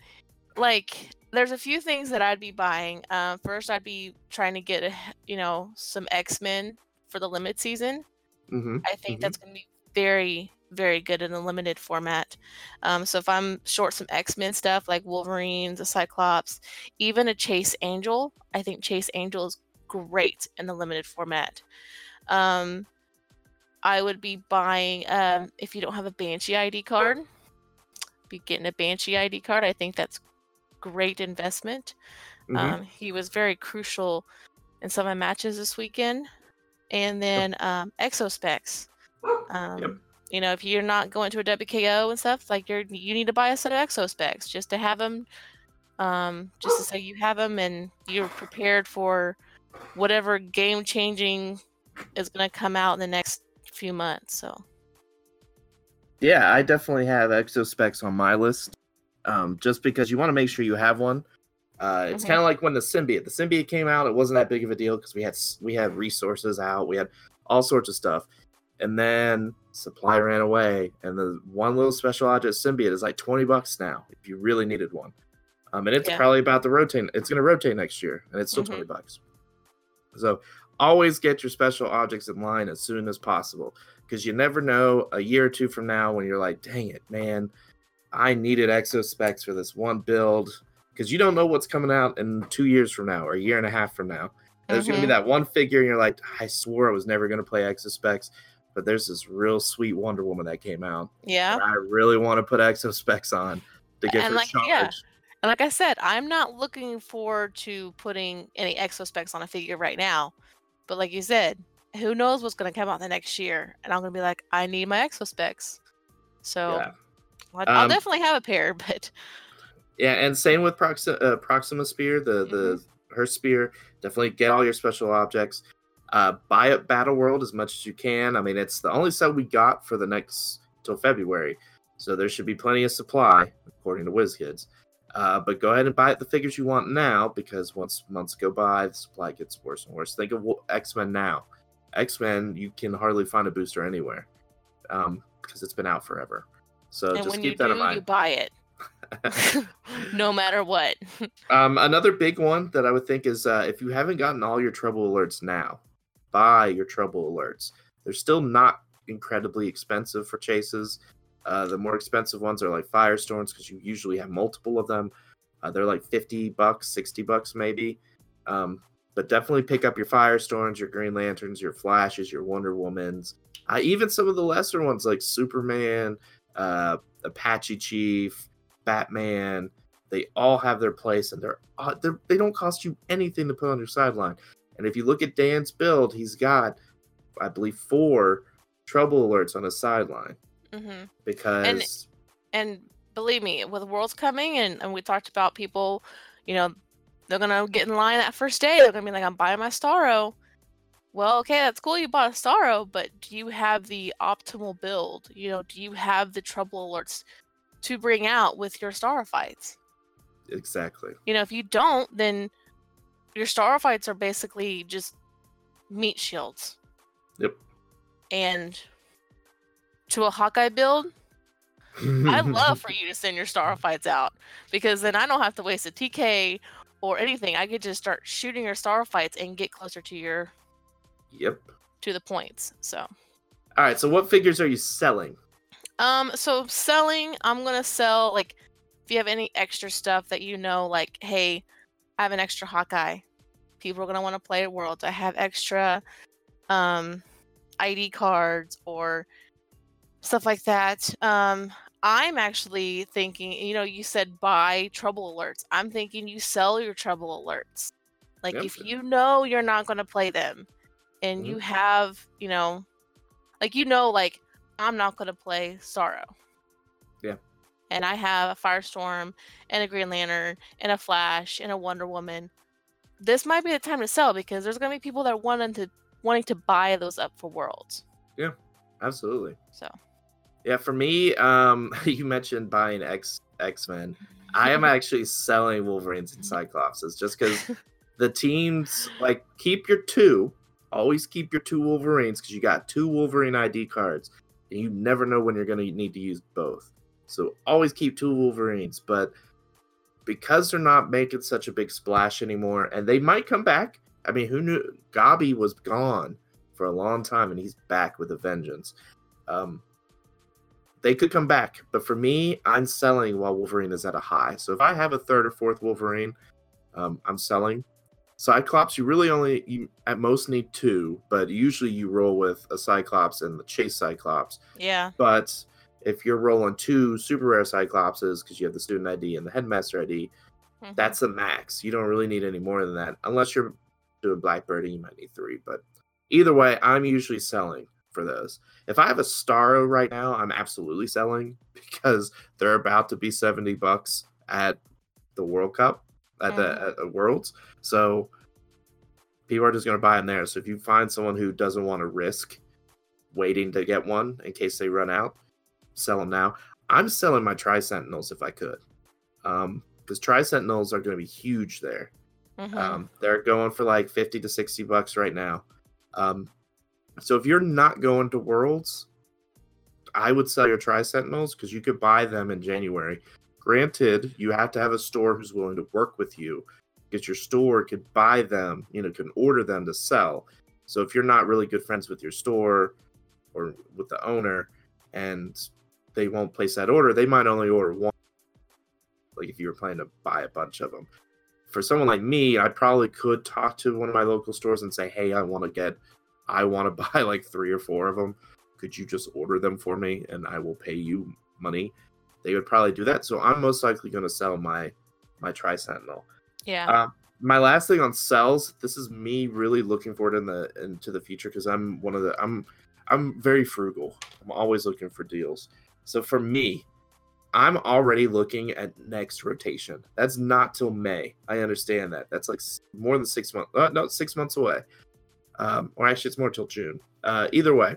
like there's a few things that I'd be buying. Um, first I'd be trying to get you know some X Men for the limit season. hmm I think Mhm. that's going to be very, very good in the limited format. Um, so if I'm short some X Men stuff like Wolverines, the Cyclops, even a Chase Angel, I think Chase Angel is great in the limited format. Um, I would be buying um, if you don't have a Banshee ID card, be getting a Banshee ID card. I think that's great investment. Mhm. Um, he was very crucial in some of my matches this weekend. And then um, Exospecs. Um, You know, if you're not going to a WKO and stuff, like you're you need to buy a set of Exospecs just to have them, um, just to say you have them and you're prepared for whatever game changing is going to come out in the next few months. So Yeah, I definitely have exospecs on my list. Um, just because you want to make sure you have one. Uh, it's Mhm. kind of like when the symbiote. The symbiote came out, it wasn't that big of a deal because we had we had resources out, we had all sorts of stuff, and then supply ran away, and the one little special object symbiote is like twenty bucks now if you really needed one. Um, and it's Yeah. probably about to rotate. It's going to rotate next year, and it's still Mhm. twenty bucks. So always get your special objects in line as soon as possible because you never know a year or two from now when you're like, dang it, man, I needed exo specs for this one build because you don't know what's coming out in two years from now or a year and a half from now. And There's going to be that one figure, and you're like, I swore I was never going to play exo specs, but there's this real sweet Wonder Woman that came out. yeah, I really want to put exo specs on to get And her like, charge. yeah. And like I said, I'm not looking forward to putting any exo specs on a figure right now. But like you said, who knows what's going to come out the next year? And I'm going to be like, I need my exo specs. So Yeah. I'll, I'll Um, definitely have a pair, but Yeah, and same with Proxi- uh, Proxima Spear, the the her spear. Definitely get all your special objects. Uh, buy up Battle World as much as you can. I mean, it's the only set we got for the next till February, so there should be plenty of supply according to WizKids. Uh, but go ahead and buy the figures you want now because once months go by, the supply gets worse and worse. Think of X Men now. X Men, you can hardly find a booster anywhere um, because it's been out forever. So and just keep that do, in mind. you buy it, no matter what. Um, another big one that I would think is uh, if you haven't gotten all your trouble alerts now, buy your trouble alerts. They're still not incredibly expensive for chases. Uh, the more expensive ones are like firestorms because you usually have multiple of them. Uh, they're like fifty bucks, sixty bucks maybe. Um, but definitely pick up your firestorms, your Green Lanterns, your Flashes, your Wonder Womans. Uh, even some of the lesser ones like Superman, uh, Apache Chief, Batman they all have their place and they're, uh, they're they don't cost you anything to put on your sideline and if you look at dan's build he's got i believe four trouble alerts on his sideline hmm because and believe me, with the Worlds coming, and, and we talked about people, you know, they're gonna get in line that first day. They're gonna be like, "I'm buying my Starro." Well, okay, that's cool. You bought a Starro, but do you have the optimal build? You know, do you have the trouble alerts to bring out with your Starro fights? exactly You know, if you don't, then your Starro fights are basically just meat shields. Yep. And to a Hawkeye build, I'd love for you to send your star fights out because then I don't have to waste a TK or anything. I could just start shooting your star fights and get closer to your yep to the points. So, all right so what figures are you selling um, so selling, I'm gonna sell like if you have any extra stuff that you know, like, hey, I have an extra Hawkeye. People are gonna want to play at Worlds. I have extra um ID cards or stuff like that. Um, I'm actually thinking, you know, you said buy trouble alerts. I'm thinking you sell your trouble alerts. Like Yep. if you know you're not going to play them and Mhm. you have, you know, like you know like I'm not going to play Starro. Yeah. and I have a Firestorm and a Green Lantern and a Flash and a Wonder Woman, this might be the time to sell because there's gonna be people that are wanting to wanting to buy those up for Worlds. Yeah, absolutely. So Yeah, for me, um, you mentioned buying X X Men. I am actually selling Wolverines and Cyclopses just because the teams like keep your two. Always keep your two Wolverines because you got two Wolverine ID cards, and you never know when you're gonna need to use both. So always keep two Wolverines, but because they're not making such a big splash anymore, and they might come back. I mean, who knew? Gabi was gone for a long time, and he's back with a vengeance. Um, they could come back, but for me, I'm selling while Wolverine is at a high. So if I have a third or fourth Wolverine, um, I'm selling. Cyclops, you really only you at most need two, but usually you roll with a Cyclops and the Chase Cyclops. yeah, But if you're rolling two super rare Cyclopses because you have the student ID and the headmaster ID, mhm. that's a max. You don't really need any more than that, unless you're doing Blackbird. You might need three, but either way, I'm usually selling for those. If I have a Starro right now, I'm absolutely selling because they're about to be seventy bucks at the World Cup at the, Mhm. at the Worlds. So people are just going to buy them there. So if you find someone who doesn't want to risk waiting to get one in case they run out, sell them now. I'm selling my Tri Sentinels if I could, um, because Tri Sentinels are going to be huge there. Mhm. Um, they're going for like 50 to 60 bucks right now. Um, so if you're not going to Worlds, I would sell your Tri Sentinels because you could buy them in January. Granted, you have to have a store who's willing to work with you because your store could buy them, you know, can order them to sell. So if you're not really good friends with your store or with the owner and they won't place that order, they might only order one. Like if you were planning to buy a bunch of them for someone like me, I probably could talk to one of my local stores and say, "Hey, I want to get, I want to buy like three or four of them. Could you just order them for me, and I will pay you money?" They would probably do that. So I'm most likely going to sell my my Tri Sentinel. yeah, Uh, my last thing on sells. This is me really looking forward in the into the future because I'm one of the I'm I'm very frugal. I'm always looking for deals. So for me, I'm already looking at next rotation. That's not till May. I understand that. That's like more than six months. Uh, no, six months away. Um, or actually, it's more till June. Uh, either way,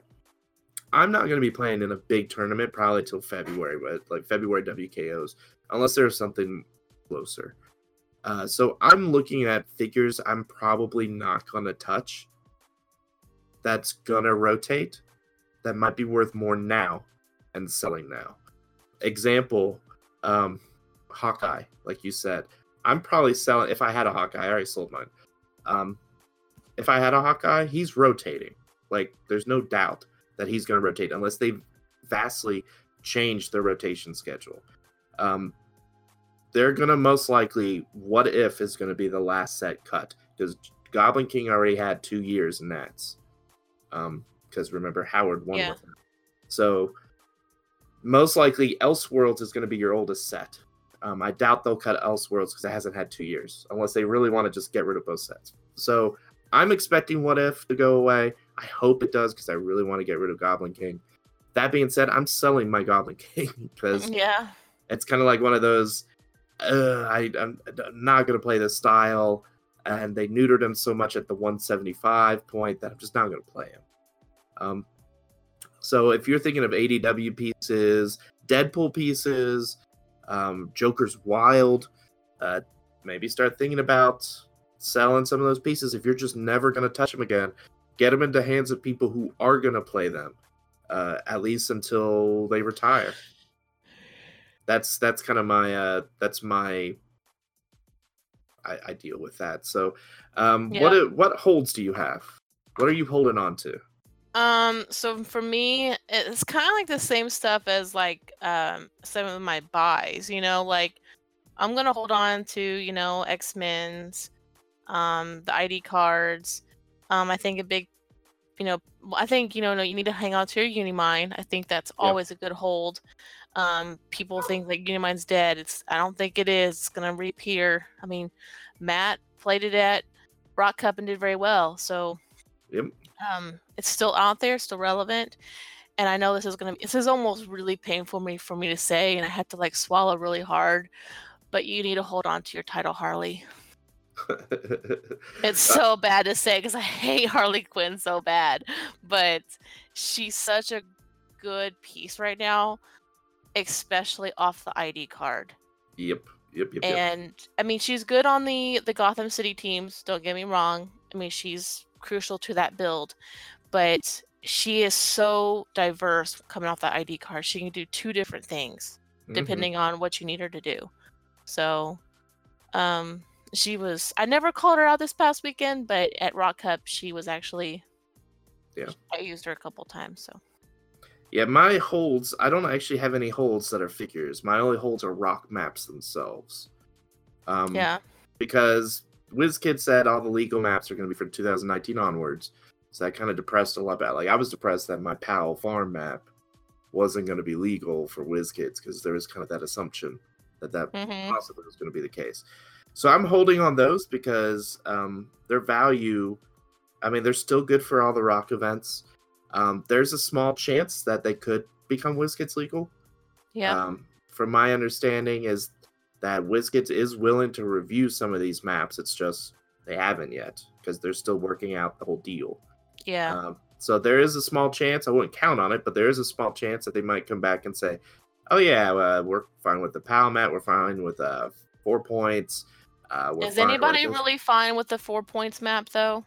I'm not going to be playing in a big tournament probably till February, but like February WKOs, unless there's something closer. Uh, so I'm looking at figures I'm probably not going to touch. That's going to rotate. That might be worth more now and selling now. Example, um, Hawkeye, like you said. I'm probably selling, if I had a Hawkeye, I already sold mine. Um, if I had a Hawkeye, he's rotating. Like, there's no doubt that he's going to rotate unless they vastly change their rotation schedule. Um, they're gonna most likely what if is gonna be the last set cut because Goblin King already had two years in Nats. Um, because remember Howard won Yeah. with him. So most likely Elseworlds is gonna be your oldest set. Um, I doubt they'll cut Elseworlds because it hasn't had two years, unless they really want to just get rid of both sets. So I'm expecting What If to go away. I hope it does because I really want to get rid of Goblin King. That being said, I'm selling my Goblin King because yeah, it's kind of like one of those uh, I, I'm, I'm not going to play this style and they neutered him so much at the 175 point that i'm just not going to play him um, so if you're thinking of adw pieces deadpool pieces um, joker's wild uh, maybe start thinking about selling some of those pieces. If you're just never going to touch them again get them into hands of people who are going to play them uh, at least until they retire. That's that's kind of my uh that's my I, I deal with that. So um what Yeah. do- what holds do you have? What are you holding on to Um, so for me, it's kind of like the same stuff as like um some of my buys. You know, like I'm gonna hold on to you know X Men's, um, the ID cards. Um, I think a big, you know, I think you know, no, you need to hang on to your Unimind. I think that's Yeah. always a good hold. Um, people think like Unimind's dead. It's I don't think it is. It's gonna reappear. I mean, Matt played it at Rock Cup and did very well. So yep um, it's still out there, still relevant. and I know this is gonna be this is almost really painful for me for me to say, and I have to like swallow really hard. But you need to hold on to your title, Harley. It's so bad to say because I hate Harley Quinn so bad, but she's such a good piece right now, especially off the ID card. yep, yep, yep, yep. And I mean, she's good on the the Gotham City teams. Don't get me wrong. I mean, she's crucial to that build, but she is so diverse coming off that ID card. She can do two different things Mhm. depending on what you need her to do. So, um, she was. I never called her out this past weekend, but at Rock Cup, she was actually. Yeah. I used her a couple times. So. Yeah, my holds. I don't actually have any holds that are figures. My only holds are rock maps themselves. Um, Yeah. Because WizKid said all the legal maps are going to be from 2019 onwards, so that kind of depressed a lot. About like I was depressed that my Powell farm map wasn't going to be legal for WizKids because there was kind of that assumption that that hmm possibly was going to be the case. So I'm holding on those because um, their value. I mean, they're still good for all the rock events. Um, there's a small chance that they could become WizKids legal. Yeah. Um, from my understanding, is that WizKids is willing to review some of these maps. It's just they haven't yet because they're still working out the whole deal. yeah. Um, so there is a small chance. I wouldn't count on it, but there is a small chance that they might come back and say, "Oh yeah, uh, we're fine with the PAL mat. We're fine with uh, four points." Uh, we're Is anybody really fine with the four points map though?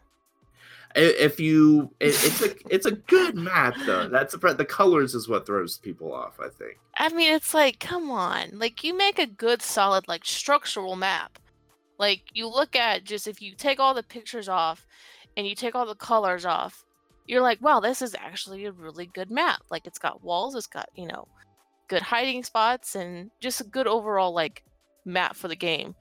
If you, it, it's a it's a good map though. That's the the colors is what throws people off. I think. I mean, it's like, come on. Like, you make a good, solid, like, structural map. Like, you look at just if you take all the pictures off and you take all the colors off, you're like, wow, this is actually a really good map. Like, it's got walls, it's got, you know, good hiding spots, and just a good overall, like, map for the game.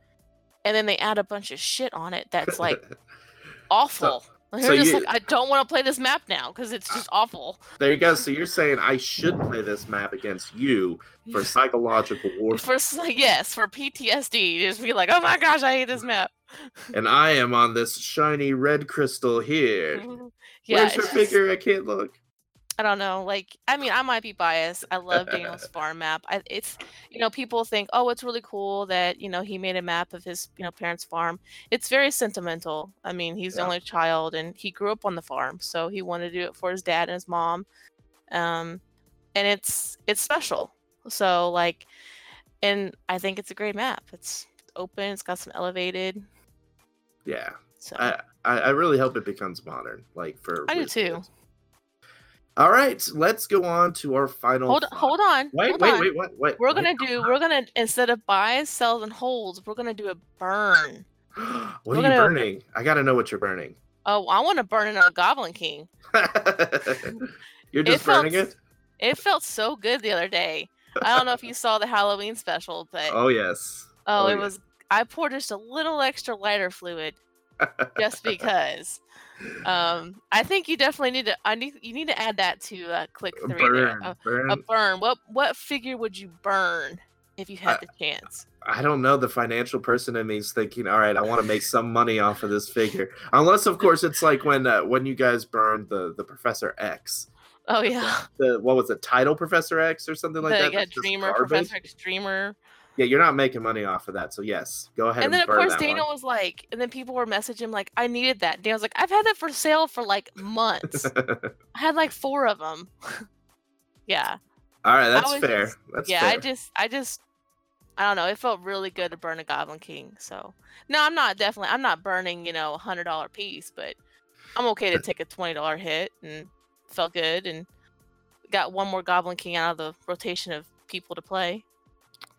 And then they add a bunch of shit on it that's, like, awful. Like, so you- like, I don't want to play this map now because it's just awful. There you go. So you're saying I should play this map against you for psychological warfare, For yes, for PTSD, just be like, oh my gosh, I hate this map. and I am on this shiny red crystal here. yeah, Where's your just- figure? I can't look. I don't know. Like, I mean, I might be biased. I love Daniel's farm map. I, it's, you know, people think, oh, it's really cool that you know he made a map of his, you know, parents' farm. It's very sentimental. I mean, he's the only child, and he grew up on the farm, so he wanted to do it for his dad and his mom. Um, and it's it's special. So like, and I think it's a great map. It's open. It's got some elevated. Yeah, So I, I I really hope it becomes modern. Like for I do too. Kids. All right, let's go on to our final. hold thought. hold on. Wait, hold wait, on. wait. We're gonna do. We're gonna instead of buys, sells, and holds, we're gonna do a burn. what we're are you burning? I gotta know what you're burning. Oh, I want to burn it on Goblin King. you're just felt burning it. It felt so good the other day. I don't know if you saw the Halloween special, but oh, Oh yes. Oh, oh, it yeah. was. I poured just a little extra lighter fluid just because. Um, I think you definitely need to. I need you need to add that to uh, click three. burn, A, burn. a burn. What what figure would you burn if you had I- the chance? I don't know. The financial person in me is thinking, all right, I want to make some money off of this figure. Unless, of course, it's like when uh, when you guys burned the the Professor X. Oh yeah, The what was it? Title Professor X or something like the that. yeah, Dreamer. Professor X Dreamer. Yeah, you're not making money off of that. So yes, go ahead and, And then of course Daniel one. was like, and then people were messaging him like, I needed that. Daniel's like, I've had that for sale for like months. I had like four of them. yeah, all right, that's fair. just- that's yeah. fair. I just, I just, I don't know. It felt really good to burn a Goblin King. So no, I'm not definitely, I'm not burning, you know, a hundred dollar piece, but I'm okay to take a twenty dollar hit and felt good and got one more Goblin King out of the rotation of people to play.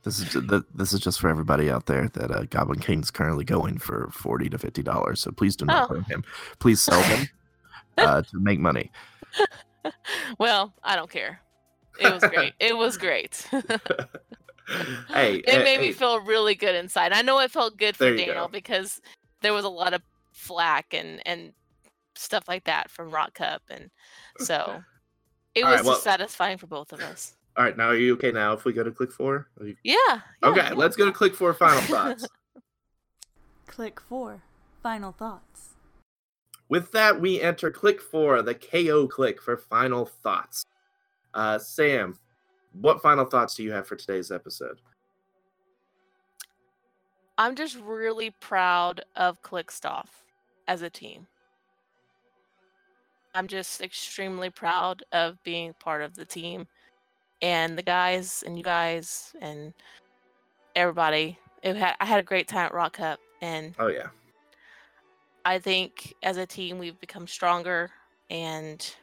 This is this is just for everybody out there that uh, Goblin King's currently going for forty to fifty dollars. So please do not Oh. burn him. Please sell him uh, to make money. Well, I don't care. It was great. it was great. hey, it hey, made me feel really good inside. I know it felt good for Daniel go. because there was a lot of flack and and stuff like that from Rock Cup, and so it All was right, well- just satisfying for both of us. All right, now are you okay now? If we go to click four, you- Yeah. yeah, okay, yeah. let's go to click four. Final thoughts. Click 4. Final thoughts. With that, we enter click four, the KO click for final thoughts. Uh, Sam, what final thoughts do you have for today's episode? I'm just really proud of Clickstuff as a team. I'm just extremely proud of being part of the team and the guys and you guys and everybody. It had, I had a great time at Rock Cup and Oh yeah, I think as a team we've become stronger and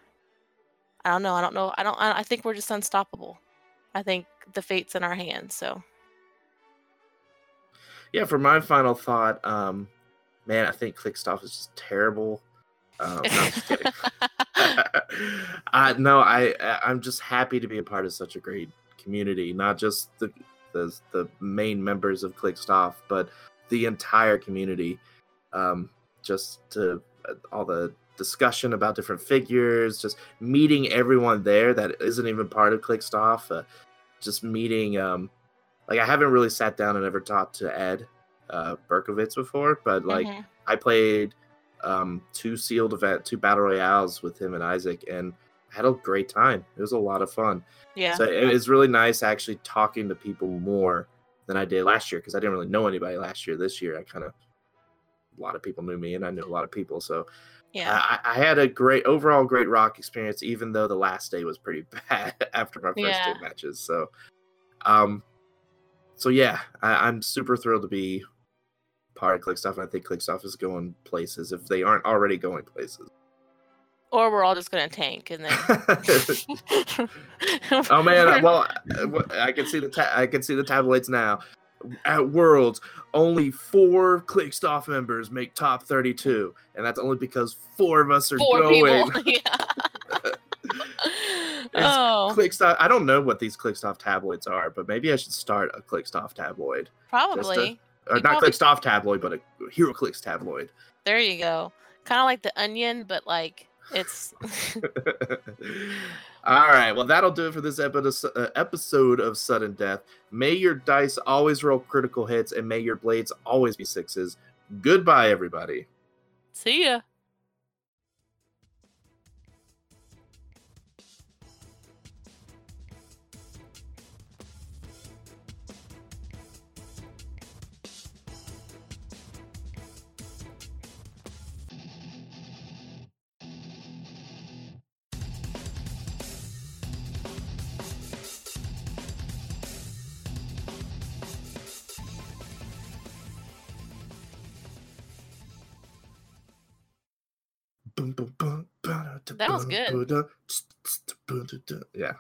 I don't know, I don't know. I don't I think we're just unstoppable. I think the fate's in our hands, so yeah. For my final thought, um, man, I think Clickstuff is just terrible. Um, no, I'm just kidding. uh, no, I I'm just happy to be a part of such a great community. Not just the the, the main members of Clickstuff, but the entire community. Um, just to uh, all the discussion about different figures, just meeting everyone there that isn't even part of Clickstuff. Uh, just meeting, um, like I haven't really sat down and ever talked to Ed uh, Berkovitz before, but like Mhm. I played um, two sealed event, two battle royales with him and Isaac, and I had a great time. It was a lot of fun. yeah. So it was really nice actually talking to people more than I did last year because I didn't really know anybody last year. This year, I kind of a lot of people knew me, and I knew a lot of people. So yeah. I, I had a great overall great rock experience, even though the last day was pretty bad after my first Yeah. two matches. So, um, so yeah, I, I'm super thrilled to be of Clickstuff, and I think Clickstuff is going places if they aren't already going places. or we're all just gonna tank and then oh man, well, I can see the ta- I can see the tabloids now. At Worlds, only four Clickstuff members make top 32, and that's only because four of us are four going. people. yeah. oh, Clickstuff. I don't know what these Clickstuff tabloids are, but maybe I should start a Clickstuff tabloid. probably. You not probably- Clickstuff tabloid, but a HeroClix tabloid. There you go. Kind of like the onion, but like it's All right. Well, that'll do it for this episode, uh, episode of Sudden Death. May your dice always roll critical hits, and may your blades always be sixes. Goodbye, everybody. see ya. That was good. Yeah.